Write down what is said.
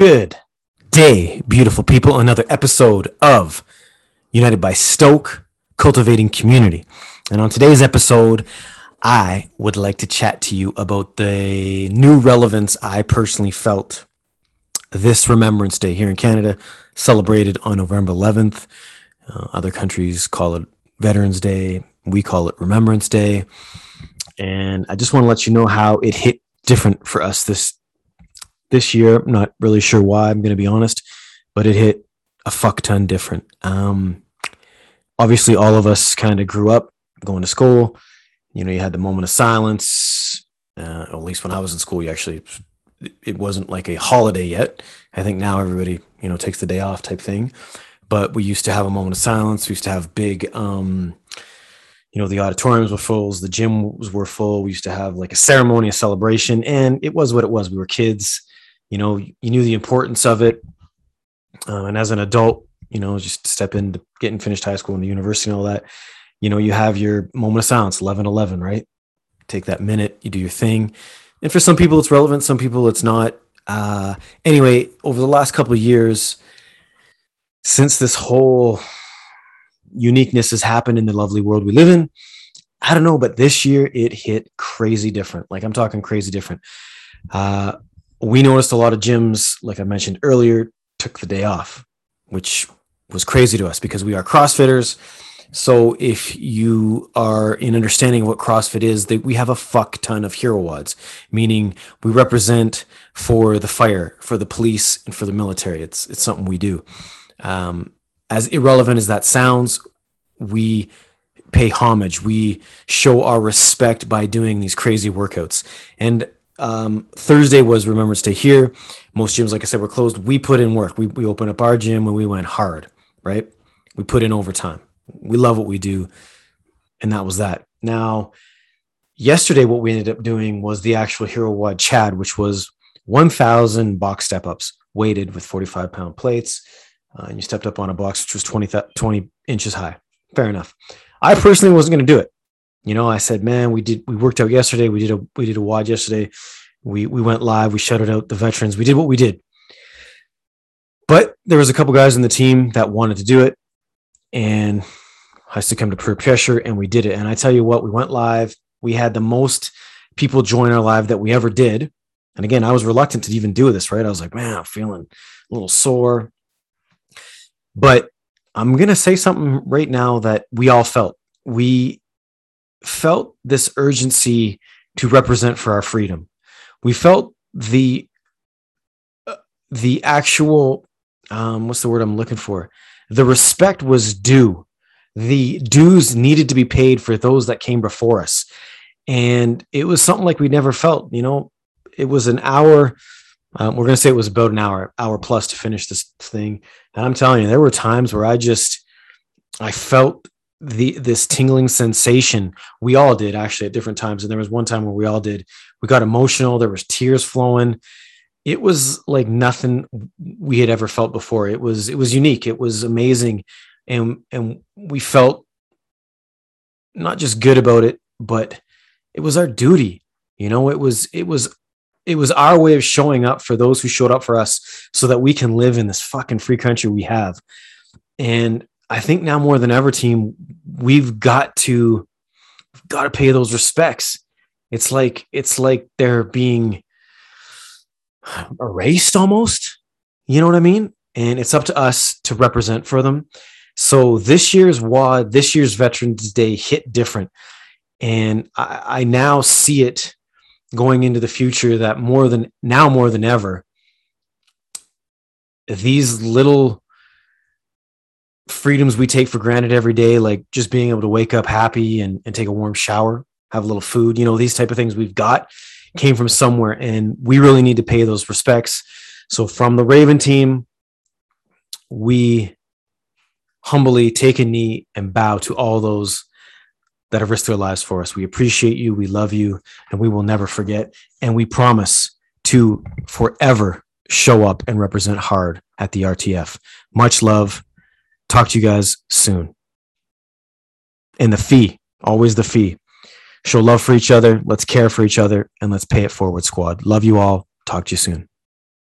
Good day, beautiful people. Another episode of United by Stoke, Cultivating Community. And on today's episode, I would like to chat to you about the new relevance I personally felt this Remembrance Day here in Canada, celebrated on November 11th. Uh, other countries call it Veterans Day. We call it Remembrance Day. And I just want to let you know how it hit different for us this this year. I'm not really sure why, I'm going to be honest, but it hit a fuck ton different. Um, obviously, all of us kind of grew up going to school. You know, you had the moment of silence. Uh, at least when I was in school, you actually, it wasn't like a holiday yet. I think now everybody, you know, takes the day off type thing. But we used to have a moment of silence. We used to have big, um, you know, the auditoriums were full, the gyms were full. We used to have like a ceremony, a celebration, and it was what it was. We were kids you know you knew the importance of it. Uh, and as an adult you know just step into getting finished high school and the university and all that you know you have your moment of silence 11 11 right? Take that minute you do your thing. And for some people it's relevant some people it's not. Uh, anyway over the last couple of years since this whole uniqueness has happened in the lovely world we live in i don't know but this year it hit crazy different. Like i'm talking crazy different. Uh, we noticed a lot of gyms, like I mentioned earlier, took the day off, which was crazy to us because we are CrossFitters. So if you are in understanding what CrossFit is, that we have a fuck ton of hero WODs, meaning we represent for the fire, for the police, and for the military. It's it's something we do. Um, as irrelevant as that sounds, we pay homage. We show our respect by doing these crazy workouts. And um, Thursday was Remembrance Day here. Most gyms, like I said, were closed. We put in work. We, we opened up our gym and we went hard, right? We put in overtime. We love what we do. And that was that. Now, yesterday, what we ended up doing was the actual Hero WOD Chad, which was 1,000 box step ups weighted with 45 pound plates. Uh, and you stepped up on a box which was 20, 20 inches high. Fair enough. I personally wasn't going to do it you know, I said, man, we did, we worked out yesterday. We did a, we did a WOD yesterday. We, we went live. We shouted out the veterans. We did what we did. But there was a couple guys in the team that wanted to do it. And I succumbed to peer pressure and we did it. And I tell you what, we went live. We had the most people join our live that we ever did. And again, I was reluctant to even do this, right? I was like, man, I'm feeling a little sore. But I'm going to say something right now that we all felt. We felt this urgency to represent for our freedom. We felt the uh, the actual um, what's the word I'm looking for? The respect was due. The dues needed to be paid for those that came before us, and it was something like we never felt. You know, it was an hour. Um, we're going to say it was about an hour, hour plus to finish this thing. And I'm telling you, there were times where I just, I felt the this tingling sensation we all did actually at different times. And there was one time where we all did we got emotional there was tears flowing. It was like nothing we had ever felt before. It was it was unique. It was amazing. And and we felt not just good about it but it was our duty you know? It was it was it was our way of showing up for those who showed up for us so that we can live in this fucking free country we have. And I think now more than ever, team, we've got to got to pay those respects. It's like it's like they're being erased almost. You know what I mean? And it's up to us to represent for them. So this year's WOD, this year's Veterans Day hit different. And I, I now see it going into the future that more than now, more than ever, these little freedoms we take for granted every day, like just being able to wake up happy and, and take a warm shower, have a little food, you know, these type of things we've got came from somewhere and we really need to pay those respects. So from the Raven team, we humbly take a knee and bow to all those that have risked their lives for us. We appreciate you, we love you, and we will never forget. And we promise to forever show up and represent hard at the RTF. Much love. Talk to you guys soon. And the fee, always the fee. Show love for each other. Let's care for each other and let's pay it forward, squad. Love you all. Talk to you soon.